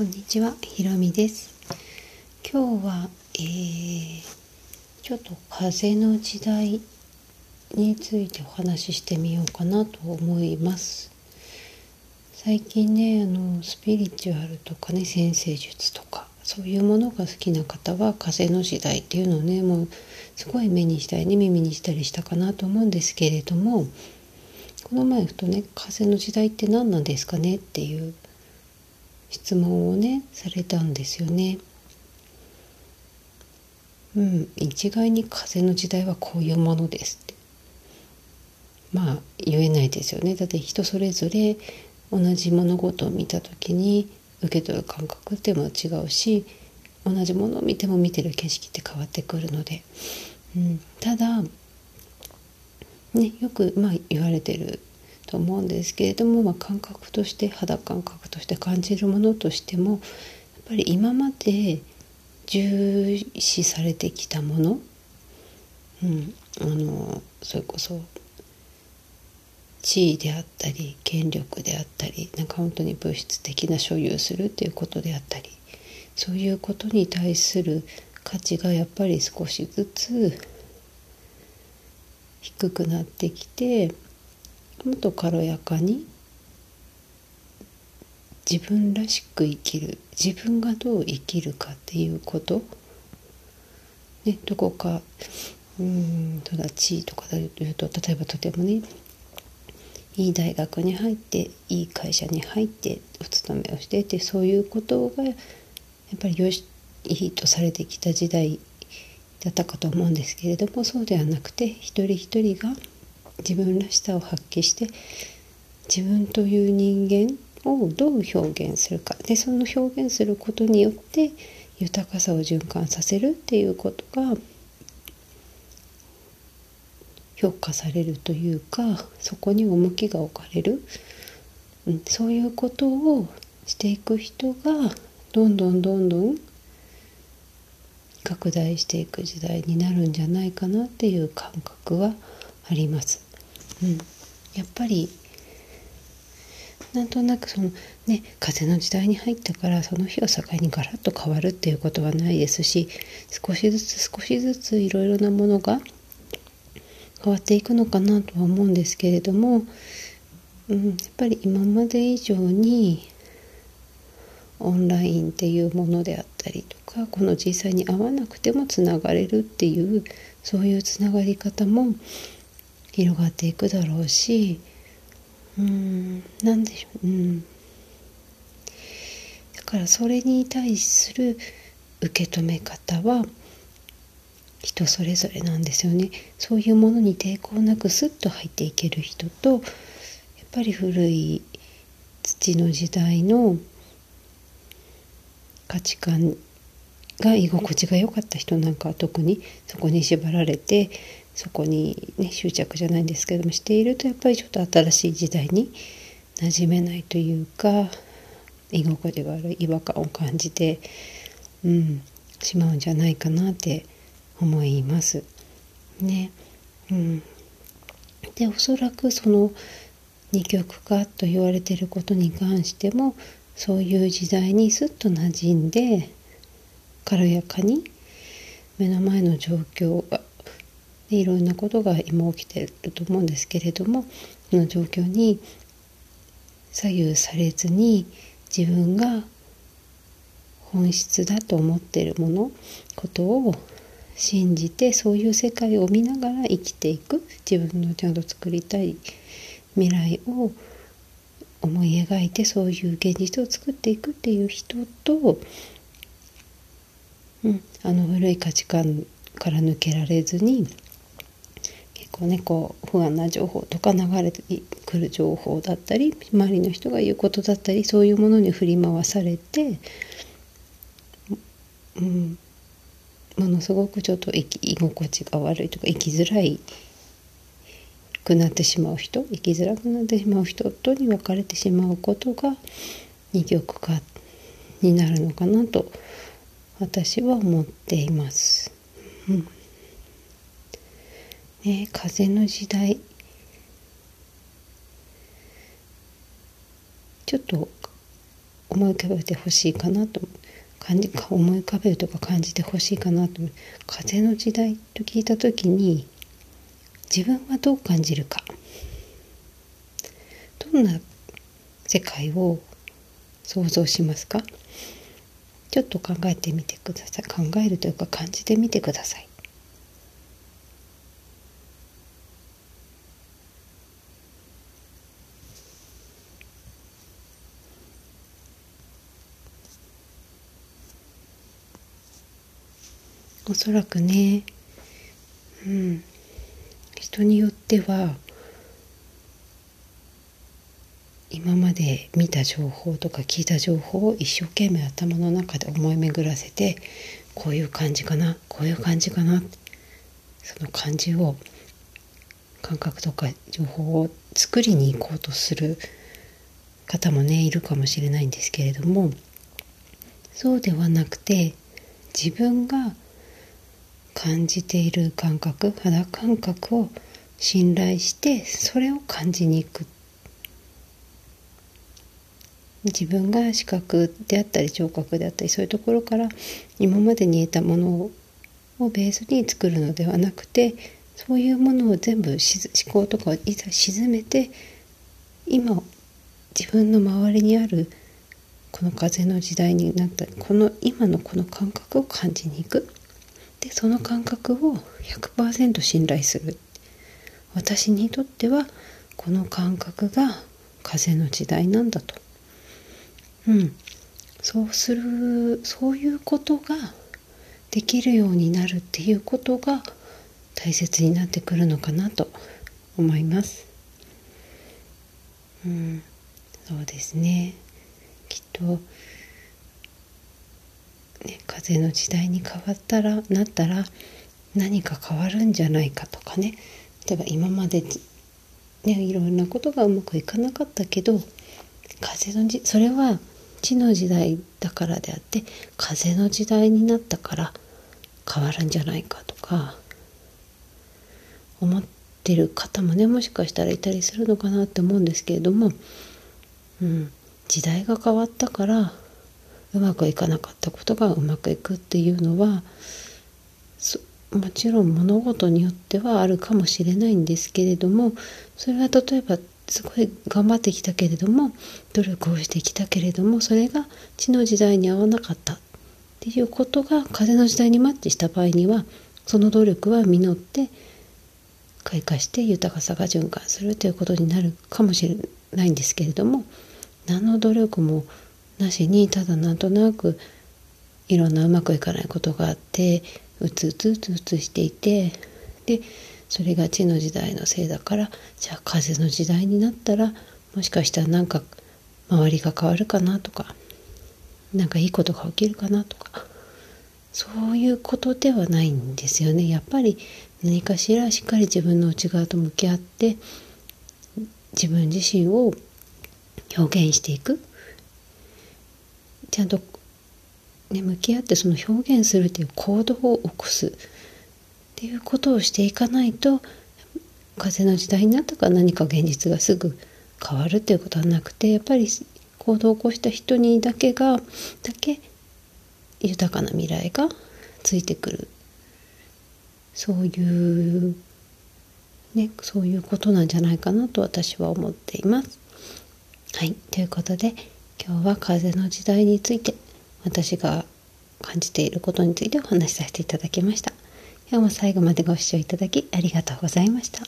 こんにちは、ひろみです。今日は、えー、ちょっと風の時代についてお話ししてみようかなと思います。最近ね、あのスピリチュアルとかね、先生術とかそういうものが好きな方は風の時代っていうのをね、もうすごい目にしたりね、耳にしたりしたかなと思うんですけれども、この前ふとね、風の時代って何なんですかねっていう質問をねされたんですよね。うん一概に風の時代はこういうものですって。まあ言えないですよね。だって人それぞれ同じ物事を見た時に受け取る感覚っても違うし同じものを見ても見てる景色って変わってくるので、うん、ただねよくまあ言われてると思うんですけれども、まあ、感覚として肌感覚として感じるものとしてもやっぱり今まで重視されてきたもの、うん、あのそれこそ地位であったり権力であったりなんか本当に物質的な所有するっていうことであったりそういうことに対する価値がやっぱり少しずつ低くなってきてもっと軽やかに自分らしく生きる自分がどう生きるかっていうこと。ねどこかうんただ地位とかでいうと例えばとてもねいい大学に入っていい会社に入ってお勤めをしててそういうことがやっぱりよしいいとされてきた時代だったかと思うんですけれどもそうではなくて一人一人が自分らしさを発揮して自分という人間をどう表現するかでその表現することによって豊かさを循環させるっていうことが評価されるというかそこに重きが置かれる、うん、そういうことをしていく人がどんどんどんどん拡大していく時代になるんじゃないかなっていう感覚はあります。うん、やっぱりなんとなくそのね風の時代に入ったからその日を境にガラッと変わるっていうことはないですし少しずつ少しずついろいろなものが変わっていくのかなとは思うんですけれども、うん、やっぱり今まで以上にオンラインっていうものであったりとかこの実際に会わなくてもつながれるっていうそういうつながり方も広がっていくだろうしうんなんでしょう、うん、だからそれに対する受け止め方は人それぞれなんですよね。そういうものに抵抗なくスッと入っていける人とやっぱり古い土の時代の価値観が居心地が良かった人なんかは特にそこに縛られてそこに、ね、執着じゃないんですけどもしているとやっぱりちょっと新しい時代に馴染めないというか居心地が悪い違和感を感じて、うん、しまうんじゃないかなって思います。ね。うん、でおそらくその二極化と言われていることに関してもそういう時代にすっと馴染んで軽やかに目の前の状況がいろんなことが今起きてると思うんですけれどもその状況に左右されずに自分が本質だと思ってるものことを信じてそういう世界を見ながら生きていく自分のちゃんと作りたい未来を思い描いてそういう現実を作っていくっていう人と、うん、あの古い価値観から抜けられずにねこう不安な情報とか流れてくる情報だったり周りの人が言うことだったりそういうものに振り回されて、うん、ものすごくちょっと居心地が悪いとか生きづらいくなってしまう人生きづらくなってしまう人とに分かれてしまうことが二極化になるのかなと私は思っています。うんね、風の時代。ちょっと思い浮かべてほしいかなと感じか思い浮かべるとか感じてほしいかなと風の時代と聞いた時に自分はどう感じるか。どんな世界を想像しますか？ちょっと考えてみてください。考えるというか感じてみてください。おそらくね。うん。人によっては今まで見た情報とか聞いた情報を一生懸命頭の中で思い巡らせてこういう感じかなこういう感じかなその感じを感覚とか情報を作りに行こうとする方もねいるかもしれないんですけれどもそうではなくて自分が感じている感覚肌感覚を信頼してそれを感じに行く自分が視覚であったり聴覚であったりそういうところから今までに得たものをベースに作るのではなくてそういうものを全部思考とかをいざ沈めて今自分の周りにあるこの風の時代になったこの今のこの感覚を感じに行く。でその感覚を100%信頼する。私にとってはこの感覚が風の時代なんだと。うん。そうするそういうことができるようになるっていうことが大切になってくるのかなと思います。うん。そうですね。きっとね、風の時代に変わったらなったら何か変わるんじゃないかとかね。例えば今まで、ね、いろんなことがうまくいかなかったけど風のじそれは地の時代だからであって風の時代になったから変わるんじゃないかとか思ってる方もねもしかしたらいたりするのかなって思うんですけれども、うん、時代が変わったからうまくいかなかったことがうまくいくっていうのはもちろん物事によってはあるかもしれないんですけれどもそれは例えばすごい頑張ってきたけれども努力をしてきたけれどもそれが地の時代に合わなかったっていうことが風の時代にマッチした場合にはその努力は実って開花して豊かさが循環するということになるかもしれないんですけれども何の努力もなしにただなんとなくいろんなうまくいかないことがあってうつうつうつうつしていてでそれが地の時代のせいだからじゃあ風の時代になったらもしかしたらなんか周りが変わるかなとか何かいいことが起きるかなとかそういうことではないんですよね。やっぱり何かしらしっかり自分の内側と向き合って自分自身を表現していく。ちゃんと、ね、向き合ってその表現するっていう行動を起こす。っていうことをしていかないと風の時代になったから何か現実がすぐ変わるっていうことはなくてやっぱり行動を起こした人にだけがだけ豊かな未来がついてくる。そういうねそういうことなんじゃないかなと私は思っています。はい。ということで今日は風の時代について私が感じていることについてお話しさせていただきました。今日も最後までご視聴いただきありがとうございました。